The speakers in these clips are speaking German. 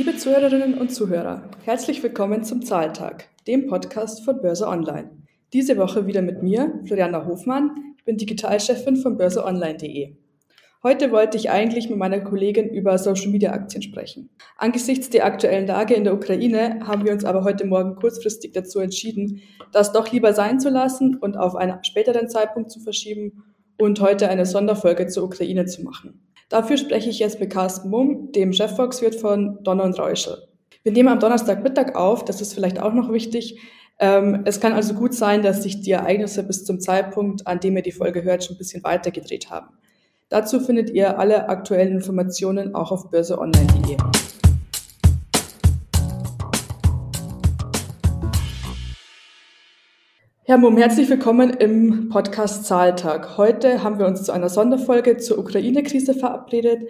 Liebe Zuhörerinnen und Zuhörer, herzlich willkommen zum Zahltag, dem Podcast von Börse Online. Diese Woche wieder mit mir, Floriana Hofmann. Ich bin Digitalchefin von börseonline.de. Heute wollte ich eigentlich mit meiner Kollegin über Social-Media-Aktien sprechen. Angesichts der aktuellen Lage in der Ukraine haben wir uns aber heute Morgen kurzfristig dazu entschieden, das doch lieber sein zu lassen und auf einen späteren Zeitpunkt zu verschieben und heute eine Sonderfolge zur Ukraine zu machen. Dafür spreche ich jetzt mit Carsten Mumm, dem Chefvolkswirt von Donner und Reuschel. Wir nehmen am Donnerstagmittag auf, das ist vielleicht auch noch wichtig. Ähm, es kann also gut sein, dass sich die Ereignisse bis zum Zeitpunkt, an dem ihr die Folge hört, schon ein bisschen weitergedreht haben. Dazu findet ihr alle aktuellen Informationen auch auf börseonline.de. Herr Mumm, herzlich willkommen im Podcast Zahltag. Heute haben wir uns zu einer Sonderfolge zur Ukraine-Krise verabredet.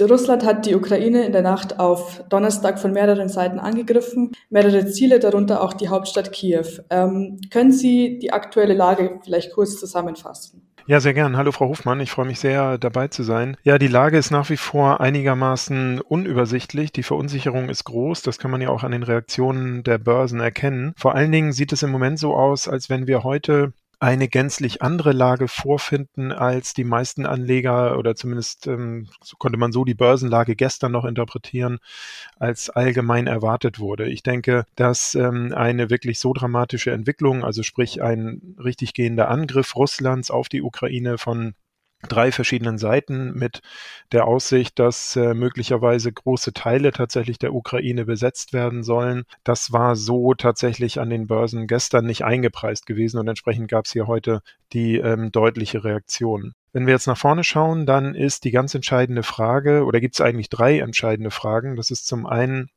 Russland hat die Ukraine in der Nacht auf Donnerstag von mehreren Seiten angegriffen, mehrere Ziele, darunter auch die Hauptstadt Kiew. Ähm, können Sie die aktuelle Lage vielleicht kurz zusammenfassen? Ja, sehr gern. Hallo Frau Hofmann, ich freue mich sehr dabei zu sein. Ja, die Lage ist nach wie vor einigermaßen unübersichtlich. Die Verunsicherung ist groß. Das kann man ja auch an den Reaktionen der Börsen erkennen. Vor allen Dingen sieht es im Moment so aus, als wenn wir heute eine gänzlich andere Lage vorfinden, als die meisten Anleger oder zumindest ähm, so konnte man so die Börsenlage gestern noch interpretieren, als allgemein erwartet wurde. Ich denke, dass ähm, eine wirklich so dramatische Entwicklung, also sprich ein richtig gehender Angriff Russlands auf die Ukraine von drei verschiedenen Seiten mit der Aussicht, dass äh, möglicherweise große Teile tatsächlich der Ukraine besetzt werden sollen. Das war so tatsächlich an den Börsen gestern nicht eingepreist gewesen und entsprechend gab es hier heute die ähm, deutliche Reaktion. Wenn wir jetzt nach vorne schauen, dann ist die ganz entscheidende Frage, oder gibt es eigentlich drei entscheidende Fragen. Das ist zum einen,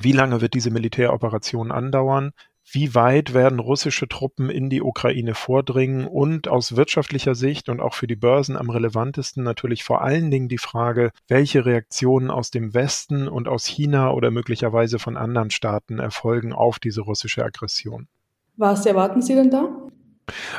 wie lange wird diese Militäroperation andauern? Wie weit werden russische Truppen in die Ukraine vordringen? Und aus wirtschaftlicher Sicht und auch für die Börsen am relevantesten natürlich vor allen Dingen die Frage, welche Reaktionen aus dem Westen und aus China oder möglicherweise von anderen Staaten erfolgen auf diese russische Aggression. Was erwarten Sie denn da?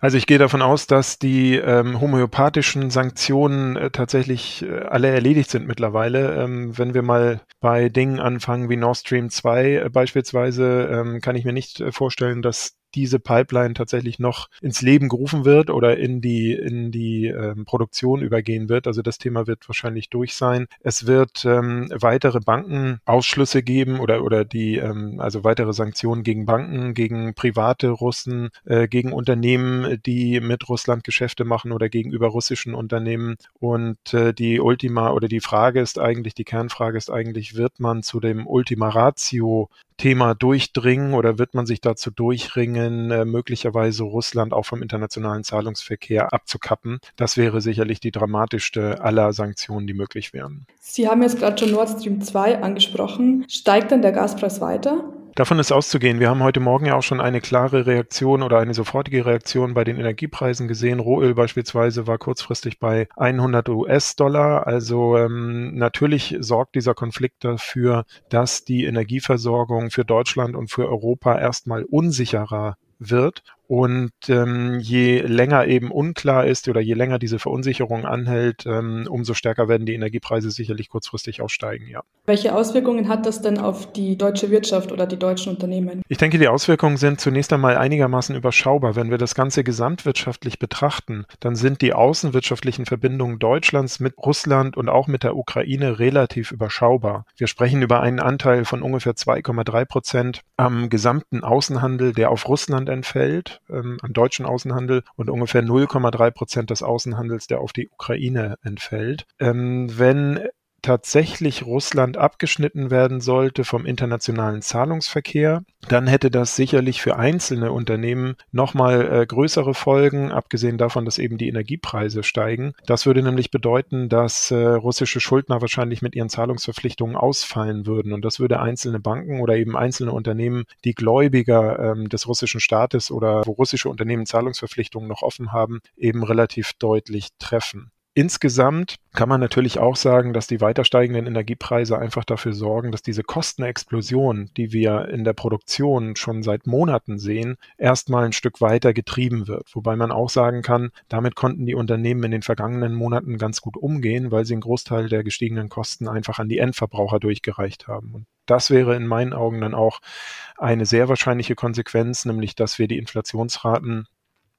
Also ich gehe davon aus, dass die ähm, homöopathischen Sanktionen äh, tatsächlich äh, alle erledigt sind mittlerweile. Ähm, wenn wir mal bei Dingen anfangen wie Nord Stream 2 äh, beispielsweise, ähm, kann ich mir nicht äh, vorstellen, dass diese Pipeline tatsächlich noch ins Leben gerufen wird oder in die, in die ähm, Produktion übergehen wird. Also das Thema wird wahrscheinlich durch sein. Es wird ähm, weitere Bankenausschlüsse geben oder, oder die, ähm, also weitere Sanktionen gegen Banken, gegen private Russen, äh, gegen Unternehmen, die mit Russland Geschäfte machen oder gegenüber russischen Unternehmen. Und äh, die Ultima oder die Frage ist eigentlich, die Kernfrage ist eigentlich, wird man zu dem Ultima Ratio Thema durchdringen oder wird man sich dazu durchringen, äh, möglicherweise Russland auch vom internationalen Zahlungsverkehr abzukappen? Das wäre sicherlich die dramatischste aller Sanktionen, die möglich wären. Sie haben jetzt gerade schon Nord Stream 2 angesprochen. Steigt dann der Gaspreis weiter? Davon ist auszugehen. Wir haben heute Morgen ja auch schon eine klare Reaktion oder eine sofortige Reaktion bei den Energiepreisen gesehen. Rohöl beispielsweise war kurzfristig bei 100 US-Dollar. Also ähm, natürlich sorgt dieser Konflikt dafür, dass die Energieversorgung für Deutschland und für Europa erstmal unsicherer wird. Und ähm, je länger eben unklar ist oder je länger diese Verunsicherung anhält, ähm, umso stärker werden die Energiepreise sicherlich kurzfristig auch steigen, ja. Welche Auswirkungen hat das denn auf die deutsche Wirtschaft oder die deutschen Unternehmen? Ich denke, die Auswirkungen sind zunächst einmal einigermaßen überschaubar. Wenn wir das Ganze gesamtwirtschaftlich betrachten, dann sind die außenwirtschaftlichen Verbindungen Deutschlands mit Russland und auch mit der Ukraine relativ überschaubar. Wir sprechen über einen Anteil von ungefähr 2,3 Prozent am gesamten Außenhandel, der auf Russland entfällt ähm, am deutschen Außenhandel und ungefähr 0,3 Prozent des Außenhandels, der auf die Ukraine entfällt. Ähm, wenn tatsächlich Russland abgeschnitten werden sollte vom internationalen Zahlungsverkehr, dann hätte das sicherlich für einzelne Unternehmen nochmal äh, größere Folgen, abgesehen davon, dass eben die Energiepreise steigen. Das würde nämlich bedeuten, dass äh, russische Schuldner wahrscheinlich mit ihren Zahlungsverpflichtungen ausfallen würden. Und das würde einzelne Banken oder eben einzelne Unternehmen, die Gläubiger ähm, des russischen Staates oder wo russische Unternehmen Zahlungsverpflichtungen noch offen haben, eben relativ deutlich treffen. Insgesamt kann man natürlich auch sagen, dass die weiter steigenden Energiepreise einfach dafür sorgen, dass diese Kostenexplosion, die wir in der Produktion schon seit Monaten sehen, erstmal ein Stück weiter getrieben wird. Wobei man auch sagen kann, damit konnten die Unternehmen in den vergangenen Monaten ganz gut umgehen, weil sie einen Großteil der gestiegenen Kosten einfach an die Endverbraucher durchgereicht haben. Und das wäre in meinen Augen dann auch eine sehr wahrscheinliche Konsequenz, nämlich dass wir die Inflationsraten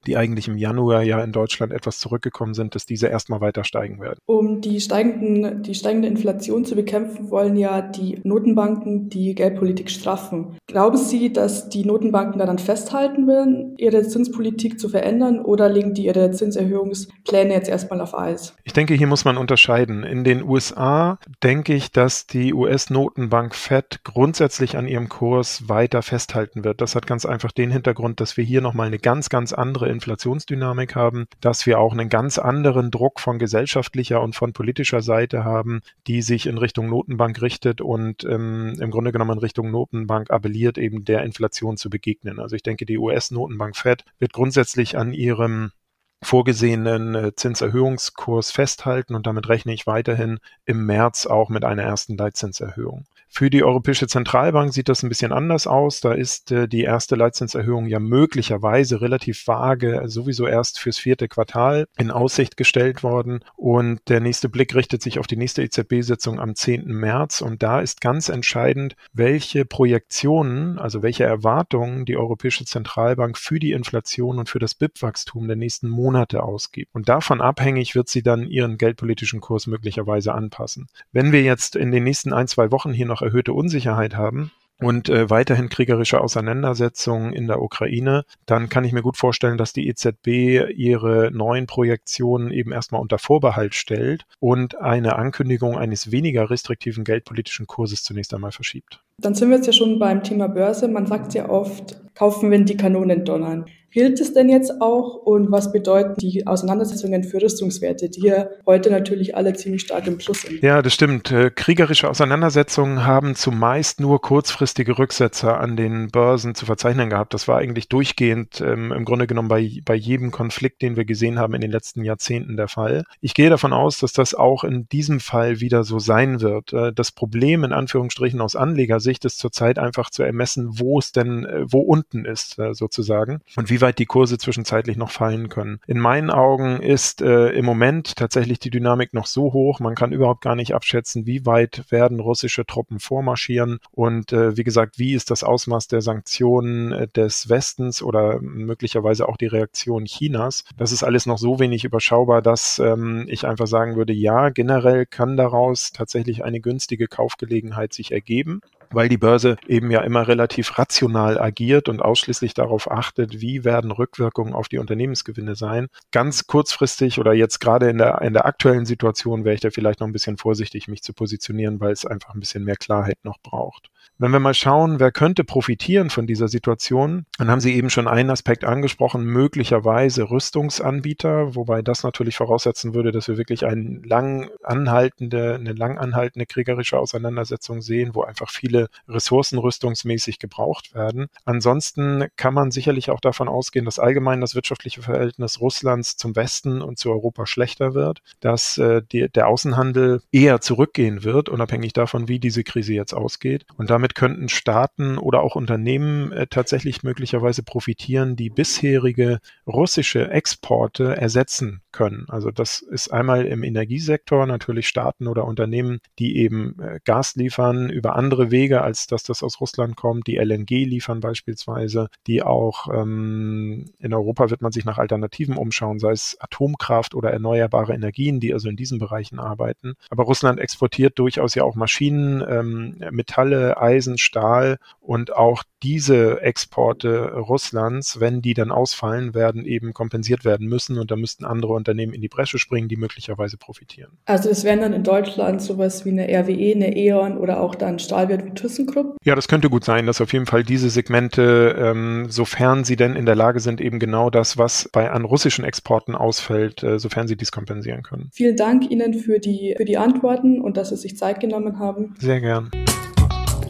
die eigentlich im Januar ja in Deutschland etwas zurückgekommen sind, dass diese erstmal weiter steigen werden. Um die, steigenden, die steigende Inflation zu bekämpfen, wollen ja die Notenbanken die Geldpolitik straffen. Glauben Sie, dass die Notenbanken daran festhalten werden, ihre Zinspolitik zu verändern oder legen die ihre Zinserhöhungspläne jetzt erstmal auf Eis? Ich denke, hier muss man unterscheiden. In den USA denke ich, dass die US-Notenbank Fed grundsätzlich an ihrem Kurs weiter festhalten wird. Das hat ganz einfach den Hintergrund, dass wir hier nochmal eine ganz, ganz andere Inflationsdynamik haben, dass wir auch einen ganz anderen Druck von gesellschaftlicher und von politischer Seite haben, die sich in Richtung Notenbank richtet und ähm, im Grunde genommen in Richtung Notenbank appelliert, eben der Inflation zu begegnen. Also ich denke, die US-Notenbank Fed wird grundsätzlich an ihrem vorgesehenen äh, Zinserhöhungskurs festhalten und damit rechne ich weiterhin im März auch mit einer ersten Leitzinserhöhung. Für die Europäische Zentralbank sieht das ein bisschen anders aus. Da ist äh, die erste Leitzinserhöhung ja möglicherweise relativ vage, sowieso erst fürs vierte Quartal in Aussicht gestellt worden. Und der nächste Blick richtet sich auf die nächste EZB-Sitzung am 10. März. Und da ist ganz entscheidend, welche Projektionen, also welche Erwartungen die Europäische Zentralbank für die Inflation und für das BIP-Wachstum der nächsten Monate ausgibt. Und davon abhängig wird sie dann ihren geldpolitischen Kurs möglicherweise anpassen. Wenn wir jetzt in den nächsten ein, zwei Wochen hier noch noch erhöhte Unsicherheit haben und äh, weiterhin kriegerische Auseinandersetzungen in der Ukraine, dann kann ich mir gut vorstellen, dass die EZB ihre neuen Projektionen eben erstmal unter Vorbehalt stellt und eine Ankündigung eines weniger restriktiven geldpolitischen Kurses zunächst einmal verschiebt. Dann sind wir jetzt ja schon beim Thema Börse. Man sagt ja oft, kaufen, wenn die Kanonen donnern. Gilt es denn jetzt auch und was bedeuten die Auseinandersetzungen für Rüstungswerte, die ja heute natürlich alle ziemlich stark im Plus sind? Ja, das stimmt. Äh, kriegerische Auseinandersetzungen haben zumeist nur kurzfristige Rücksetzer an den Börsen zu verzeichnen gehabt. Das war eigentlich durchgehend ähm, im Grunde genommen bei, bei jedem Konflikt, den wir gesehen haben in den letzten Jahrzehnten der Fall. Ich gehe davon aus, dass das auch in diesem Fall wieder so sein wird. Äh, das Problem in Anführungsstrichen aus Anlegersicht ist zurzeit einfach zu ermessen, wo es denn, äh, wo unten ist äh, sozusagen und wie weit die Kurse zwischenzeitlich noch fallen können. In meinen Augen ist äh, im Moment tatsächlich die Dynamik noch so hoch, man kann überhaupt gar nicht abschätzen, wie weit werden russische Truppen vormarschieren und äh, wie gesagt, wie ist das Ausmaß der Sanktionen äh, des Westens oder möglicherweise auch die Reaktion Chinas. Das ist alles noch so wenig überschaubar, dass ähm, ich einfach sagen würde, ja, generell kann daraus tatsächlich eine günstige Kaufgelegenheit sich ergeben weil die Börse eben ja immer relativ rational agiert und ausschließlich darauf achtet, wie werden Rückwirkungen auf die Unternehmensgewinne sein. Ganz kurzfristig oder jetzt gerade in der, in der aktuellen Situation wäre ich da vielleicht noch ein bisschen vorsichtig, mich zu positionieren, weil es einfach ein bisschen mehr Klarheit noch braucht. Wenn wir mal schauen, wer könnte profitieren von dieser Situation, dann haben Sie eben schon einen Aspekt angesprochen, möglicherweise Rüstungsanbieter, wobei das natürlich voraussetzen würde, dass wir wirklich eine lang anhaltende, eine lang anhaltende kriegerische Auseinandersetzung sehen, wo einfach viele Ressourcen rüstungsmäßig gebraucht werden. Ansonsten kann man sicherlich auch davon ausgehen, dass allgemein das wirtschaftliche Verhältnis Russlands zum Westen und zu Europa schlechter wird, dass äh, die, der Außenhandel eher zurückgehen wird, unabhängig davon, wie diese Krise jetzt ausgeht. Und damit könnten Staaten oder auch Unternehmen äh, tatsächlich möglicherweise profitieren, die bisherige russische Exporte ersetzen können. Also das ist einmal im Energiesektor natürlich Staaten oder Unternehmen, die eben äh, Gas liefern über andere Wege, als dass das aus Russland kommt, die LNG liefern beispielsweise, die auch ähm, in Europa wird man sich nach Alternativen umschauen, sei es Atomkraft oder erneuerbare Energien, die also in diesen Bereichen arbeiten. Aber Russland exportiert durchaus ja auch Maschinen, ähm, Metalle, Eisen, Stahl und auch diese Exporte Russlands, wenn die dann ausfallen, werden eben kompensiert werden müssen und da müssten andere Unternehmen in die Bresche springen, die möglicherweise profitieren. Also das wären dann in Deutschland sowas wie eine RWE, eine E.ON oder auch dann Stahlwert wie ThyssenKrupp? Ja, das könnte gut sein, dass auf jeden Fall diese Segmente, ähm, sofern sie denn in der Lage sind, eben genau das, was bei an russischen Exporten ausfällt, äh, sofern sie dies kompensieren können. Vielen Dank Ihnen für die, für die Antworten und dass Sie sich Zeit genommen haben. Sehr gern.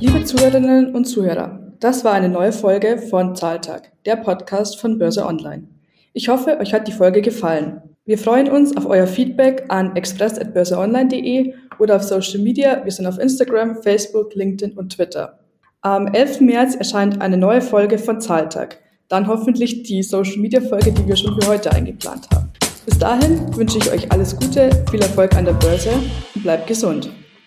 Liebe Zuhörerinnen und Zuhörer, das war eine neue Folge von Zahltag, der Podcast von Börse Online. Ich hoffe, euch hat die Folge gefallen. Wir freuen uns auf euer Feedback an express.börseonline.de oder auf Social Media. Wir sind auf Instagram, Facebook, LinkedIn und Twitter. Am 11. März erscheint eine neue Folge von Zahltag. Dann hoffentlich die Social Media Folge, die wir schon für heute eingeplant haben. Bis dahin wünsche ich euch alles Gute, viel Erfolg an der Börse und bleibt gesund.